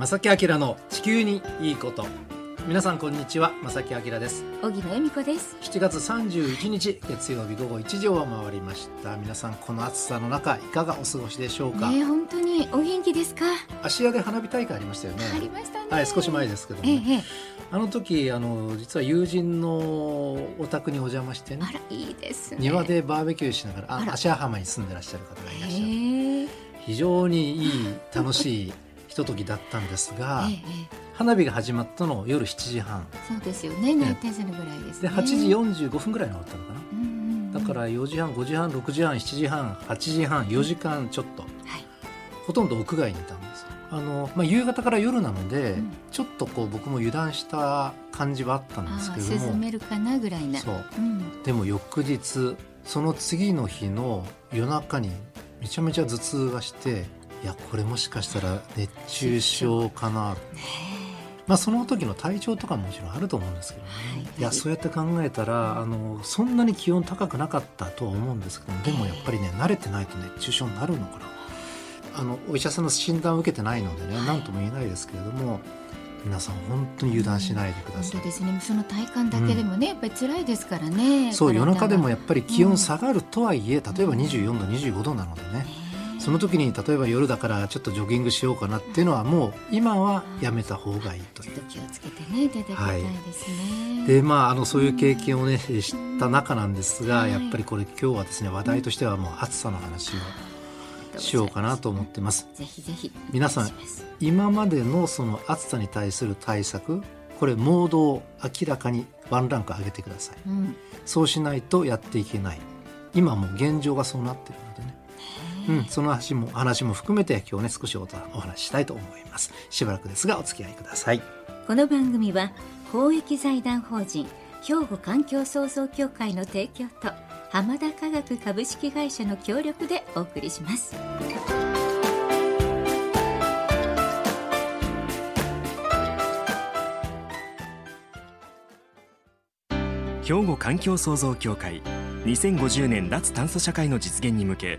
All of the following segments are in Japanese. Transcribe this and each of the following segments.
正木明の地球にいいこと。皆さんこんにちは正木明です。小木野恵美子です。7月31日月曜日午後1時を回りました。皆さんこの暑さの中いかがお過ごしでしょうか、ね本当にお元気ですか？芦屋で花火大会ありましたよね。ありましたね。はい少し前ですけどね。ええあの時あの実は友人のお宅にお邪魔してね。あらいいですね。庭でバーベキューしながらあ芦屋浜に住んでらっしゃる方がいらっしゃる。非常にいい楽しいひとときだったんですがええええ。花火が始まったの夜7時半。そうですよね。大体そのぐらいですでね8時45分ぐらいに終わったのかな、うんうんうん。だから4時半5時半6時半7時半8時半4時間ちょっと。はい。ほとんど屋外にいたんですよ。あの、まあ、夕方から夜なので、うん。ちょっとこう僕も油断した感じはあったんですあけれども。めるかなぐらいな。そう。うん。でも翌日その次の日の夜中にめちゃめちゃ頭痛がしていやこれもしかしたら熱中症かなね。まあその時の体調とかももちろんあると思うんですけどね、はい。いやそうやって考えたらあのそんなに気温高くなかったとは思うんですけどもでもやっぱりね慣れてないと熱中症になるのかな。あのお医者さんの診断を受けてないのでねはい。何とも言えないですけれども皆さん本当に油断しないでください。本当。ですね。その体感だけでもね、やっぱり辛いですからねそう夜中でもやっっぱり気温下がるとはいえ、例えば24度25度なのでねその時に例えば夜だからちょっとジョギングしようかなっていうのはもう今はやめた方がいいという気をつけてねいただきたいですね、でまああのそういう経験をね知った中なんですが、はいやっぱりこれ今日はですね話題としてはもう暑さの話をしようかなと思ってます。ぜひぜひ皆さん今までのその暑さに対する対策これモードを明らかにワンランク上げてください。うん。そうしないとやっていけない。今もう現状がそうなってるうん、その話も話も含めて今日ね少しおお話ししたいと思います。しばらくですがお付き合いください。この番組は公益財団法人兵庫環境創造協会の提供と浜田科学株式会社の協力でお送りします。兵庫環境創造協会。2050年脱炭素社会の実現に向け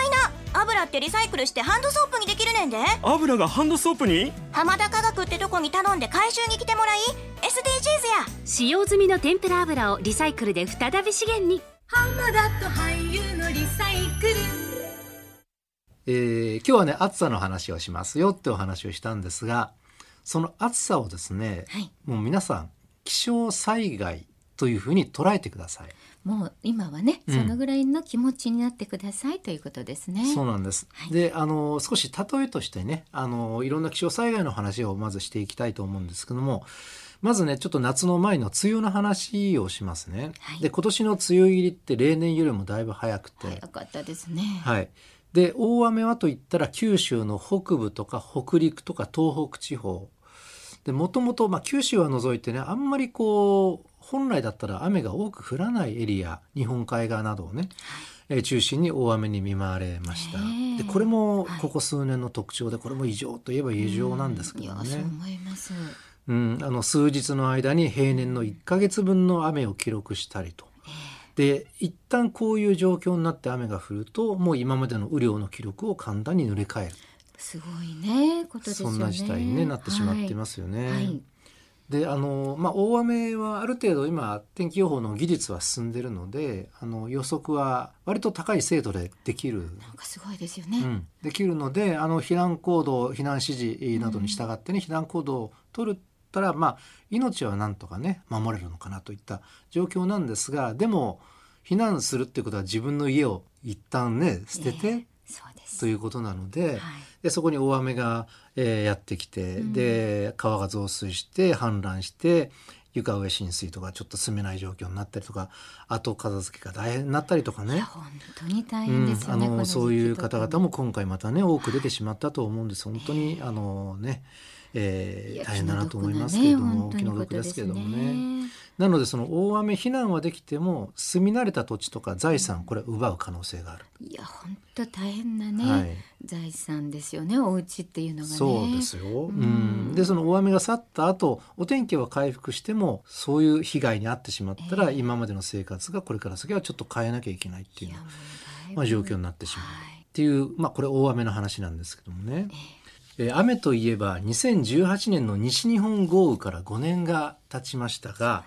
いな油ってリサイクルしてハンドソープにできるねんで。油がハンドソープに？浜田科学ってとこに頼んで回収に来てもらい SDGs や。使用済みの天ぷら油をリサイクルで再び資源に。えー今日はね暑さの話をしますよってお話をしたんですがその暑さをですね、はい。もう皆さん気象災害というふうに捉えてください。もう今はね、うんそのぐらいの気持ちになってくださいということですねそうなんです。はいで、あの少し例えとしてね、あのいろんな気象災害の話をまずしていきたいと思うんですけども、まずねちょっと夏の前の梅雨の話をしますね。はいで、今年の梅雨入りって例年よりもだいぶ早くて、早かったですね、はい。で、大雨はといったら九州の北部とか北陸とか東北地方。で、もともと、まあ、九州は除いてね、あんまりこう、本来だったら雨が多く降らないエリア、日本海側などをね、えー中心に大雨に見舞われました。で、これもはい。ここ数年の特徴で、これも異常といえば異常なんですけどね。うん、あの数日の間に平年の1ヶ月分の雨を記録したりと。で一旦こういう状況になって雨が降るともう今までの雨量の記録を簡単に塗り替える。すごいねことですよね。そんな事態に、ね、なってしまってますよね。はい。はいであの、まあ、大雨はある程度今天気予報の技術は進んでるのであの予測は割と高い精度でできる。なんかすごいですよね、うん、できるのであの避難行動避難指示などに従ってね、避難行動を取ったら、まあ、命はなんとかね守れるのかなといった状況なんですがでも避難するっていうことは自分の家を一旦ね捨ててそうですということなので,、はい。でそこに大雨が、えーやってきて、うん。で川が増水して氾濫して床上浸水とかちょっと住めない状況になったりとか後片付けが大変になったりとかね。本当に大うん変ですよね、あのこのそういう方々も今回またね多く出てしまったと思うんです。本当にあのね、えーいや大変だなと思いますけれども、気の毒なね気の毒ですけれどもね。なのでその大雨避難はできても住み慣れた土地とか財産これ奪う可能性がある。いや本当大変なね、はい。財産ですよねお家っていうのがね。そうですよ。ううん。ん、でその大雨が去った後お天気は回復してもそういう被害に遭ってしまったら、ええ。今までの生活がこれから先はちょっと変えなきゃいけないっていうまあ、状況になってしまう、はいっていう、まあ、これ大雨の話なんですけどもね。えー雨といえば2018年の西日本豪雨から5年が経ちましたが、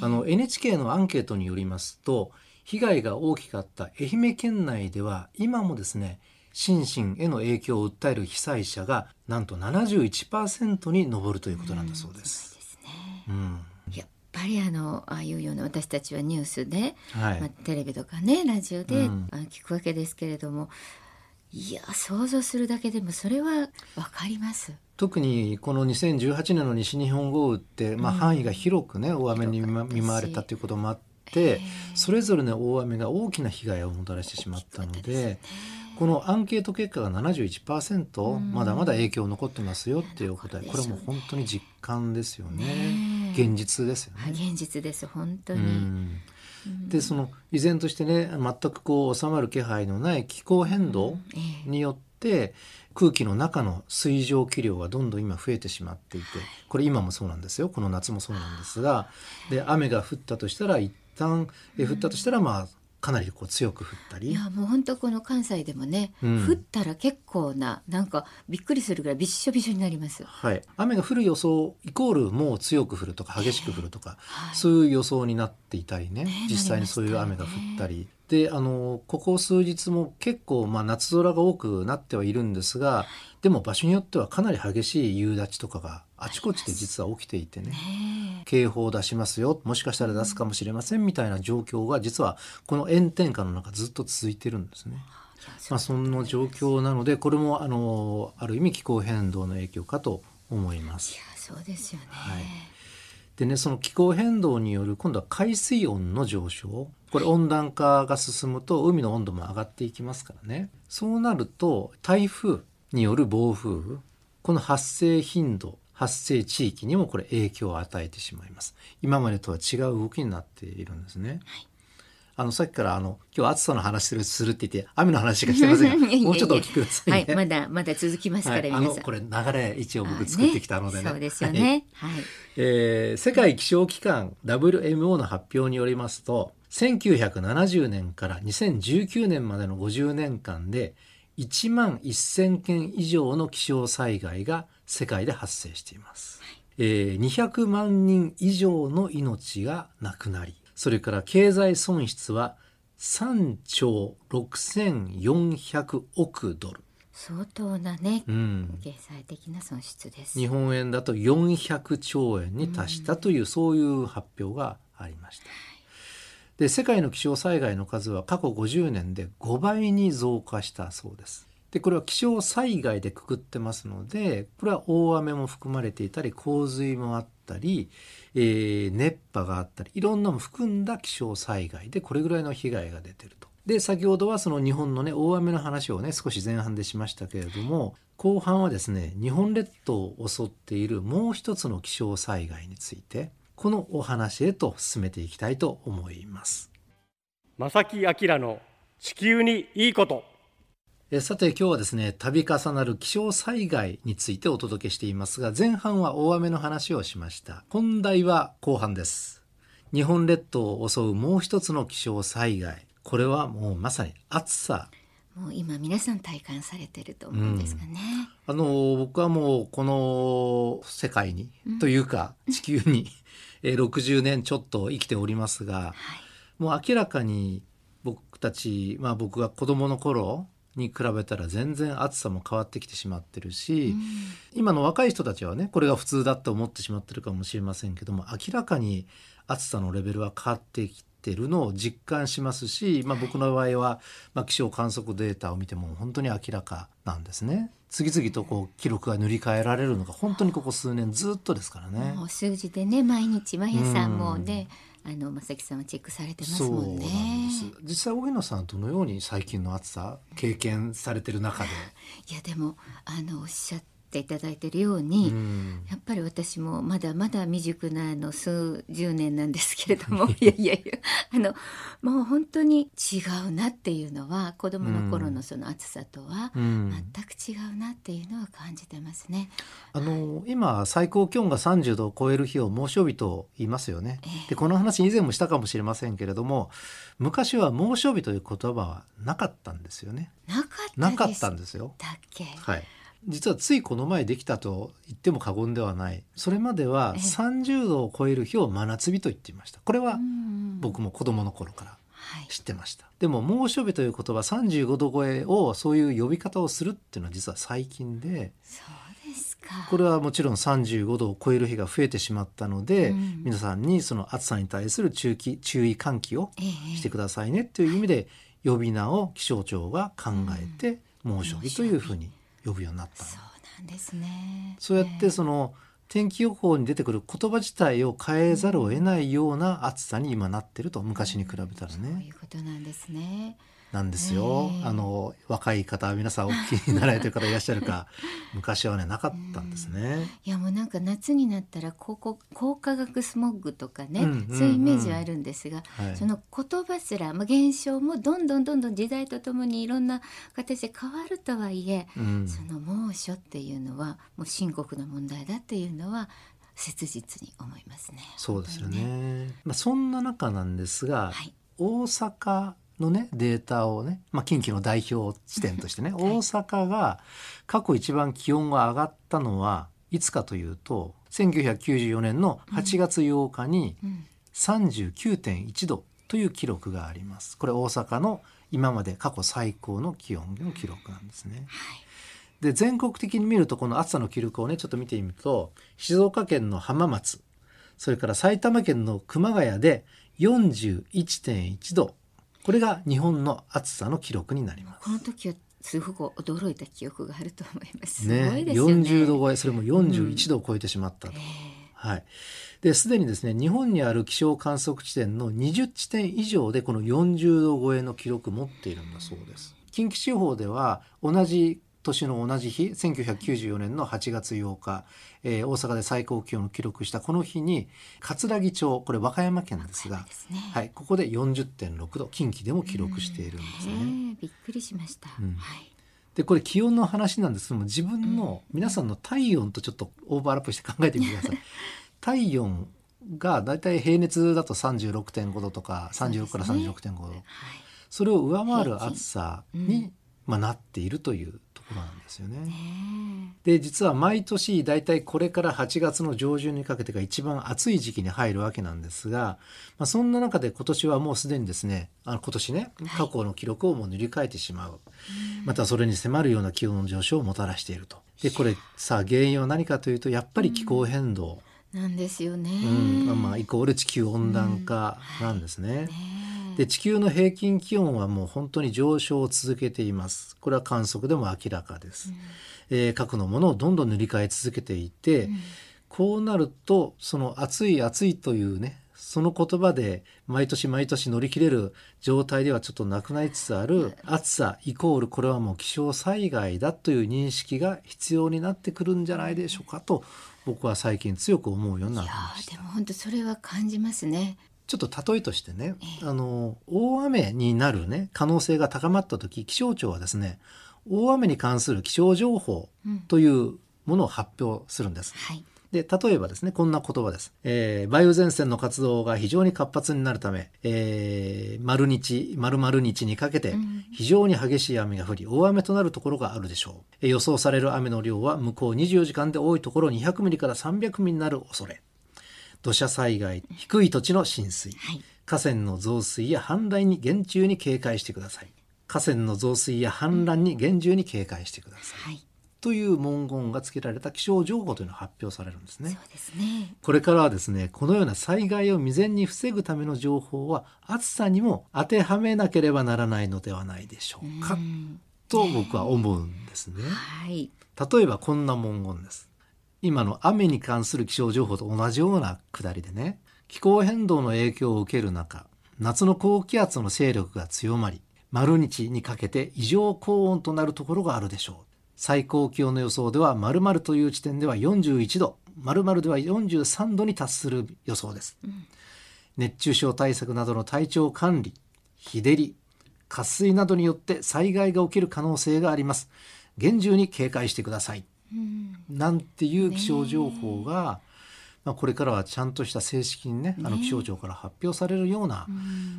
あの NHK のアンケートによりますと被害が大きかった愛媛県内では今もですね心身への影響を訴える被災者がなんと71%に上るということなんだそうです。ですね。うん。やっぱりあのああいうような私たちはニュースで、はい。まあ、テレビとかねラジオで、うん。聞くわけですけれどもいや想像するだけでもそれはわかります。特にこの2018年の西日本豪雨って、まあ、うん。範囲が広くね大雨に見舞われたということもあってそれぞれの大雨が大きな被害をもたらしてしまったのでこのアンケート結果が71%うん。まだまだ影響残ってますよっていうお答えいやこれはもう本当に実感ですよね。ねえ。現実ですよはいね。現実です本当うに。んでその依然としてね全くこう収まる気配のない気候変動ええ。によって空気の中の水蒸気量がどんどん今増えてしまっていてこれ今もそうなんですよ。この夏もそうなんですがで雨が降ったとしたら一旦え降ったとしたらまあかなりこう強く降ったり。いやもう本当この関西でもね、うん。降ったら結構ななんかびっくりするぐらいびっしょびしょになります。はい、雨が降る予想イコールもう強く降るとか激しく降るとか、はい。そういう予想になっていたりね。ね実際にそういう雨が降ったり、であのここ数日も結構、まあ、夏空が多くなってはいるんですがでも場所によってはかなり激しい夕立ちとかがあちこちで実は起きていてね。ね警報を出しますよもしかしたら出すかもしれませんみたいな状況が実はこの炎天下の中ずっと続いてるんですね。まあ、そんな状況なのでこれもあのある意味気候変動の影響かと思いますい。やそうですよね。はいでねその気候変動による今度は海水温の上昇これ温暖化が進むと海の温度も上がっていきますからねそうなると台風による暴風雨この発生頻度発生地域にもこれ影響を与えてしまいます。今までとは違う動きになっているんですね、あのさっきからあの今日暑さの話するって言って雨の話しかしてませんが もうちょっとお聞きくださいね、はいまだまだ続きますから、はい、あ皆さん。のこれ流れ一応僕作ってきたのでね。あそうですよはい。ね。はい。えー世界気象機関 WMO の発表によりますと1970年から2019年までの50年間で1万1000件以上の気象災害が世界で発生しています、えー200万人以上の命がなくなりそれから経済損失は3兆6400億ドル、相当なね、うん、経済的な損失です。日本円だと400兆円に達したという、そういう発表がありました。で世界の気象災害の数は過去50年で5倍に増加したそうです。でこれは気象災害でくくってますのでこれは大雨も含まれていたり洪水もあったり、えー熱波があったりいろんなも含んだ気象災害でこれぐらいの被害が出てると。で先ほどはその日本のね大雨の話をね少し前半でしましたけれども後半はですね日本列島を襲っているもう一つの気象災害についてこのお話へと進めていきたいと思います。正木明の地球にいいことえさて今日はですね度重なる気象災害についてお届けしていますが前半は大雨の話をしました。本題は後半です。日本列島を襲うもう一つの気象災害。これはもうまさに暑さ。もう今皆さん体感されてると思うんですがね。あの僕はもうこの世界に、というか地球にえー60年ちょっと生きておりますがはい。もう明らかに僕たち、まあ、僕が子供の頃に比べたら全然暑さも変わってきてしまってるし、今の若い人たちはねこれが普通だと思ってしまってるかもしれませんけども明らかに暑さのレベルは変わってきてるのを実感しますし、まあ、僕の場合は、まあ、気象観測データを見ても本当に明らかなんですね。次々とこう記録が塗り替えられるのが本当にここ数年ずっとですからね。数字でね毎日毎朝うんもうね、あの正樹さんはチェックされてますもんね。です実際荻野さんどのように最近の暑さ経験されてる中で？いやでもあのおっしゃってっていただいているように、うんやっぱり私もまだまだ未熟なあの数十年なんですけれども いやいやいやあのもう本当に違うなっていうのは子供の頃のその暑さとはうん全く違うなっていうのは感じてますね。あの今最高気温が30度を超える日を猛暑日と言いますよね。ええでこの話以前もしたかもしれませんけれども昔は猛暑日という言葉はなかったんですよね。なかったんですよ。だっけ、はい。実はついこの前できたと言っても過言ではない。それまではええ。30度を超える日を真夏日と言っていました。これはうん僕も子供の頃からはい。知ってました。でも猛暑日という言葉35度超えをそういう呼び方をするっていうのは実は最近で、これはもちろん35度を超える日が増えてしまったので、うん。皆さんにその暑さに対する注意注意喚起をええ。してくださいねっていう意味で呼び名を気象庁が考えて猛暑日というふうに呼ぶようになったの。そうなんですね。そうやってその天気予報に出てくる言葉自体を変えざるを得ないような暑さに今なってると昔に比べたらそうねいうことなんですねなんですよ。ええあの若い方皆さんお聞きになられてる方いらっしゃるか 昔はねなかったんですね。いやもうなんか夏になったら高校高化学スモッグとかね、うんうんうんそういうイメージはあるんですが、はいその言葉すら、まあ、現象もどんどんどんどん時代とともにいろんな形で変わるとはいえ、うんその猛暑っていうのはもう深刻な問題だっていうのは切実に思いますね。そうですよ本当に。ね。まあそんな中なんですが、はい大阪のねデータをね、まあ、近畿の代表地点としてね、大阪が過去一番気温が上がったのはいつかというと1994年の8月8日にうん39.1度という記録があります。これ大阪の今まで過去最高の気温の記録なんですね。で全国的に見るとこの暑さの記録をねちょっと見てみると静岡県の浜松それから埼玉県の熊谷で41.1度これが日本の暑さの記録になります。この時はすごく驚いた記憶があると思います。すごねいですよね。40度超えそれも41度を超えてしまったと。えはい。で、すでにですね、日本にある気象観測地点の20地点以上でこの40度超えの記録持っているんだそうです。近畿地方では同じ年の同じ日、1994年の8月8日、えー大阪で最高気温を記録したこの日に、葛城町、これ和歌山県ですが、ですね。はい、ここで40.6度、近畿でも記録しているんですね。ええびっくりしました。うんはい。でこれ気温の話なんですけども自分の皆さんの体温とちょっとオーバーラップして考えてみてください。体温がだいたい平熱だと36.5度とか36からそうですね36.5度はい。それを上回る暑さうにん、まあ、なっているというところなんですよね。ねで実は毎年だいたいこれから8月の上旬にかけてが一番暑い時期に入るわけなんですが、まあ、そんな中で今年はもうすでにですねあの今年ね過去の記録をもう塗り替えてしまう、またそれに迫るような気温の上昇をもたらしていると。でこれさあ原因は何かというとやっぱり気候変動、えなんですよね。うん。まあ、イコール地球温暖化なんですね。ねで地球の平均気温はもう本当に上昇を続けています。これは観測でも明らかです、えー核のものをどんどん塗り替え続けていて、こうなるとその暑い暑いというねその言葉で毎年毎年乗り切れる状態ではちょっとなくなりつつある暑さイコールこれはもう気象災害だという認識が必要になってくるんじゃないでしょうかと僕は最近強く思うようになりましたーでも本当それは感じますね。ちょっと例えとしてね、あの大雨になるね可能性が高まった時気象庁はですね大雨に関する気象情報というものを発表するんです。はい。で例えばですねこんな言葉です、えー梅雨前線の活動が非常に活発になるため、えー丸日丸々日にかけて非常に激しい雨が降り大雨となるところがあるでしょう、えー予想される雨の量は向こう24時間で多いところ200ミリから300ミリになる恐れ。土砂災害低い土地の浸水、はい。河川の増水や氾濫に厳重に警戒してください。河川の増水や氾濫に厳重に警戒してください、はい。という文言が付けられた気象情報というのが発表されるんですね。そうですね。これからはですねこのような災害を未然に防ぐための情報は暑さにも当てはめなければならないのではないでしょうか、うん。と僕は思うんですね。はい。例えばこんな文言です。今の雨に関する気象情報と同じようなくだりでね気候変動の影響を受ける中夏の高気圧の勢力が強まり丸日にかけて異常高温となるところがあるでしょう最高気温の予想では〇〇という地点では41度〇〇では43度に達する予想です、熱中症対策などの体調管理日照り渇水などによって災害が起きる可能性があります。厳重に警戒してください、なんていう気象情報が、まあ、これからはちゃんとした正式にねあの気象庁から発表されるような、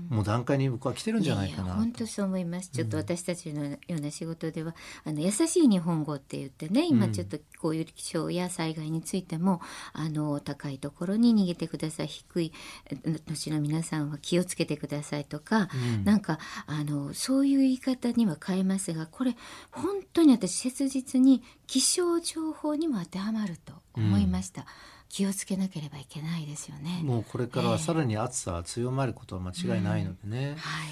もう段階に僕は来てるんじゃないかなと。本当そう思います。ちょっと私たちのような仕事では、あの優しい日本語って言ってね今ちょっとこういう気象や災害についても、あの高いところに逃げてください。低い土地の皆さんは気をつけてくださいとか、なんかあのそういう言い方には変えますがこれ本当に私切実に気象情報にも当てはまると思いました。気をつけなければいけないですよね。もうこれからはさらに暑さは強まることは間違いないのでね。はい。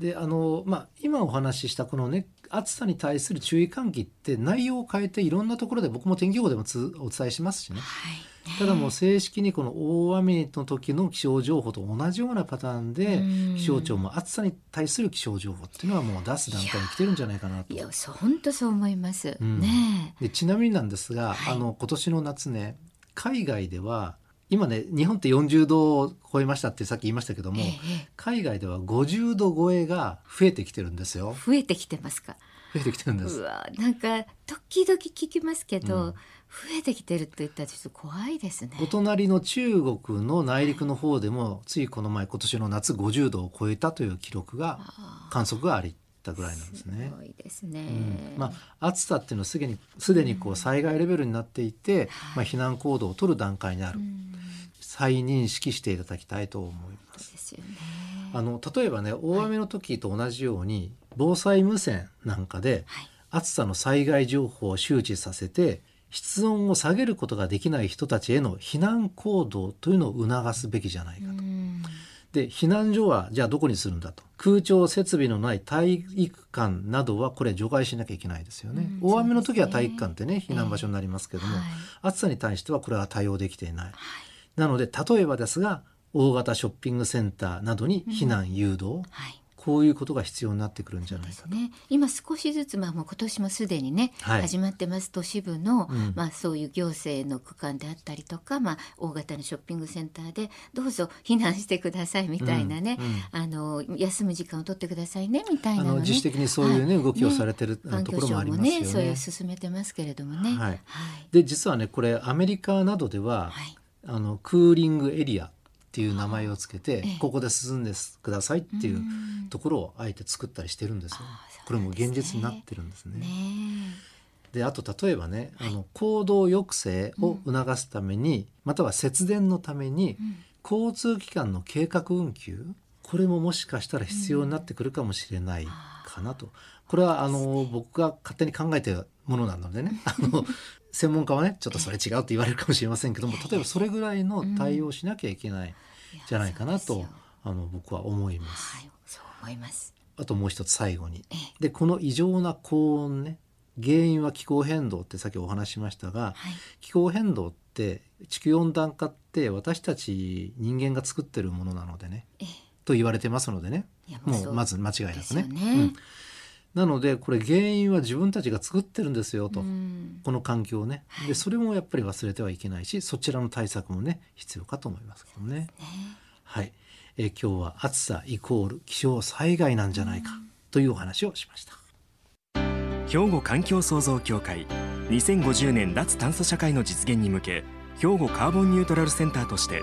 であのまあ、今お話ししたこのね暑さに対する注意喚起って内容を変えていろんなところで僕も天気予報でもつお伝えしますしね、はい。ただもう正式にこの大雨の時の気象情報と同じようなパターンでうん気象庁も暑さに対する気象情報っていうのはもう出す段階に来てるんじゃないかなとい。や、本当そう思います。うんねでちなみになんですが、はいあの今年の夏ね海外では今ね日本って40度を超えましたってさっき言いましたけどえ。も、ええ海外では50度超えが増えてきてるんですよ増えてきてますか？増えてきてるんですうわ、なんか時々聞きますけど、うん増えてきてるって言ったらちょっと怖いですね。お隣の中国の内陸の方でもついこの前今年の夏50度を超えたという記録があ観測がありったぐらいなんですーねす。ごいですね。うんまあ、暑さっていうのはすでにすでにこう災害レベルになっていて、まあ、避難行動を取る段階にある、うん再認識していただきたいと思います。ですよね。あの例えばね大雨の時と同じように防災無線なんかではい。暑さの災害情報を周知させて室温を下げることができない人たちへの避難行動というのを促すべきじゃないかと。うんで避難所はじゃあどこにするんだと。空調設備のない体育館などはこれ除外しなきゃいけないですよね、うん大雨の時は体育館ってね避難場所になりますけども、はい。暑さに対してはこれは対応できていない、なので例えばですが大型ショッピングセンターなどに避難誘導、はい。こういうことが必要になってくるんじゃないかと。ですね。今少しずつまあもう今年もすでにね、はい始まってます都市部の、うんまあそういう行政の区間であったりとか、まあ大型のショッピングセンターでどうぞ避難してくださいみたいなね、うんうんあの休む時間を取ってくださいねみたいなのね。あの自主的にそういうね、はい動きをされてる、環境ところもありますよね。ね、それを進めてますけれどもね。はいはい。で実はねこれアメリカなどでは、はいあのクーリングエリアっていう名前をつけて、ええ。ここで涼んでくださいっていううん。ところをあえて作ったりしてるんですよ。これも現実になってるんですね。ねであと例えばね、あの行動抑制を促すために、または節電のために、交通機関の計画運休これももしかしたら必要になってくるかもしれないかなと。これはあの僕が勝手に考えてるものなのでね。あの専門家はねちょっとそれ違うって言われるかもしれませんけども例えばそれぐらいの対応をしなきゃいけないじゃないかなとそうですよ。あの僕は思います。はい、そう思います。あともう一つ最後に。ええ。でこの異常な高温ね原因は気候変動ってさっきお話ししましたが、はい。気候変動って地球温暖化って私たち人間が作ってるものなのでねええ。と言われてますのでね。もうまず間違いなですくねよね。うんなのでこれ原因は自分たちが作ってるんですよと、うん。この環境をね。はい。でそれもやっぱり忘れてはいけないしそちらの対策もね必要かと思いますけどね。ね。はい、えー今日は暑さイコール気象災害なんじゃないかというお話をしました。兵庫環境創造協会2050年脱炭素社会の実現に向け兵庫カーボンニュートラルセンターとして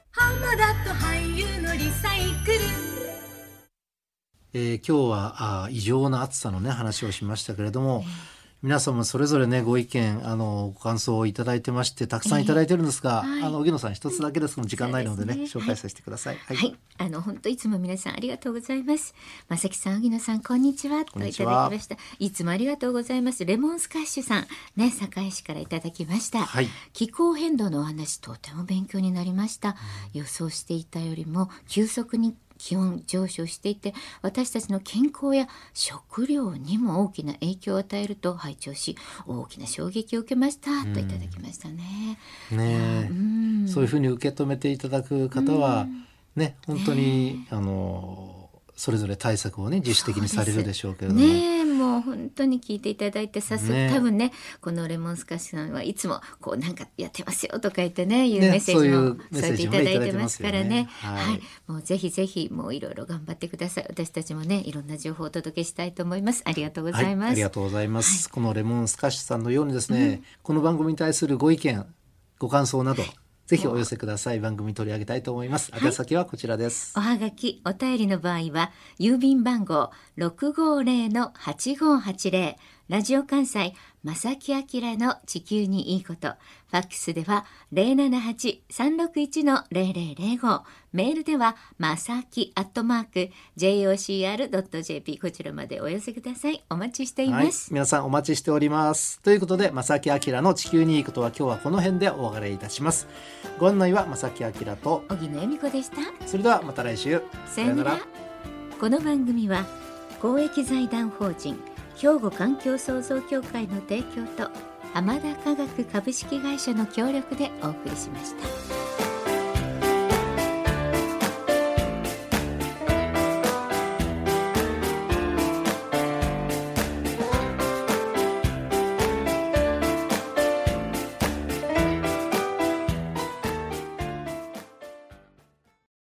えー今日はあー異常な暑さのね話をしましたけれども皆様それぞれねご意見あのご感想をいただいてましてたくさんいただいてるんですが、えーはいあの荻野さん一つだけですの時間ないのでねね紹介させてください。はい、あの本当いつも皆さんありがとうございます。まさきさん、荻野さん、こんにちは。といただきました。いつもありがとうございます。レモンスカッシュさん、ね、堺市からいただきました。はい気候変動のお話、とても勉強になりました。予想していたよりも急速に気温上昇していて私たちの健康や食料にも大きな影響を与えると拝聴し大きな衝撃を受けましたといただきましたね。ねえ。うん。そういうふうに受け止めていただく方は、ね本当に、あのそれぞれ対策をね自主的にされるでしょうけれども。ね。えもう本当に聞いていただいて早速、ね多分ねこのレモンスカッシュさんはいつもこうなんかやってますよとか言ってねいうねメッセージもそういうメッ添えていただいてますからね。いただいてますよね。はい。はい、もうぜひぜひもういろいろ頑張ってください。私たちもねいろんな情報をお届けしたいと思います。ありがとうございます、はい、ありがとうございます、このレモンスカッシュさんのようにですね、この番組に対するご意見ご感想などぜひお寄せください。番組に取り上げたいと思います。宛先はこちらです、おはがき、お便りの場合は、郵便番号650-8580、ラジオ関西、正木明の地球にいいこと、ファックスでは078-361-0005、メールでは、まさきアットマーク、jocr.jp、こちらまでお寄せください。お待ちしていはいます。皆さんお待ちしておりますということで正木明の地球にいいことは今日はこの辺でお別れいたしますご案内は正木明と小木野恵美子でした。それではまた来週さよなら。この番組は公益財団法人兵庫環境創造協会の提供と浜田科学株式会社の協力でお送りしました。